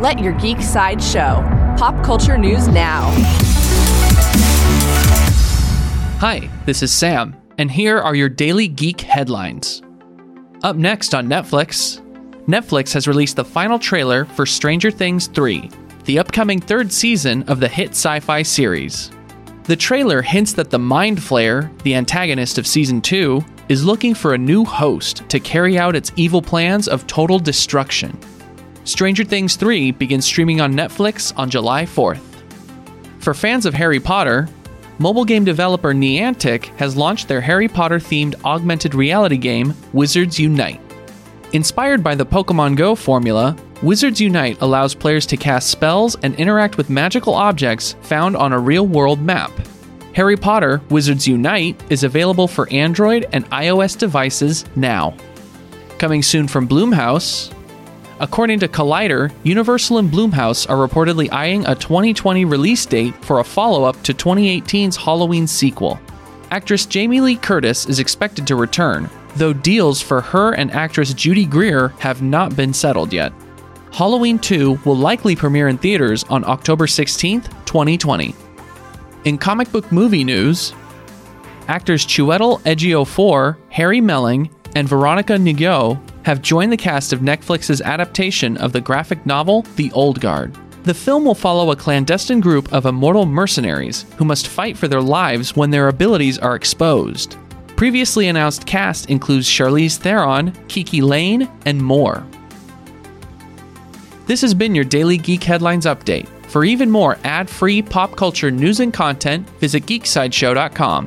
Let your geek side show. Pop culture news now. Hi, this is Sam, and here are your daily geek headlines. Up next on Netflix, Netflix has released the final trailer for Stranger Things 3, the upcoming third season of the hit sci fi series. The trailer hints that the Mind Flayer, the antagonist of season 2, is looking for a new host to carry out its evil plans of total destruction. Stranger Things 3 begins streaming on Netflix on July 4th. For fans of Harry Potter, mobile game developer Niantic has launched their Harry Potter themed augmented reality game, Wizards Unite. Inspired by the Pokemon Go formula, Wizards Unite allows players to cast spells and interact with magical objects found on a real world map. Harry Potter Wizards Unite is available for Android and iOS devices now. Coming soon from Blumhouse, According to Collider, Universal and Blumhouse are reportedly eyeing a 2020 release date for a follow up to 2018's Halloween sequel. Actress Jamie Lee Curtis is expected to return, though deals for her and actress Judy Greer have not been settled yet. Halloween 2 will likely premiere in theaters on October 16, 2020. In comic book movie news, actors Chiwetel Ejiofor, Harry Melling, and Veronica Ngo have joined the cast of Netflix's adaptation of the graphic novel The Old Guard. The film will follow a clandestine group of immortal mercenaries who must fight for their lives when their abilities are exposed. Previously announced cast includes Charlize Theron, KiKi Layne, and more. This has been your Daily Geek Headlines Update. For even more ad free pop culture news and content, visit geeksideshow.com.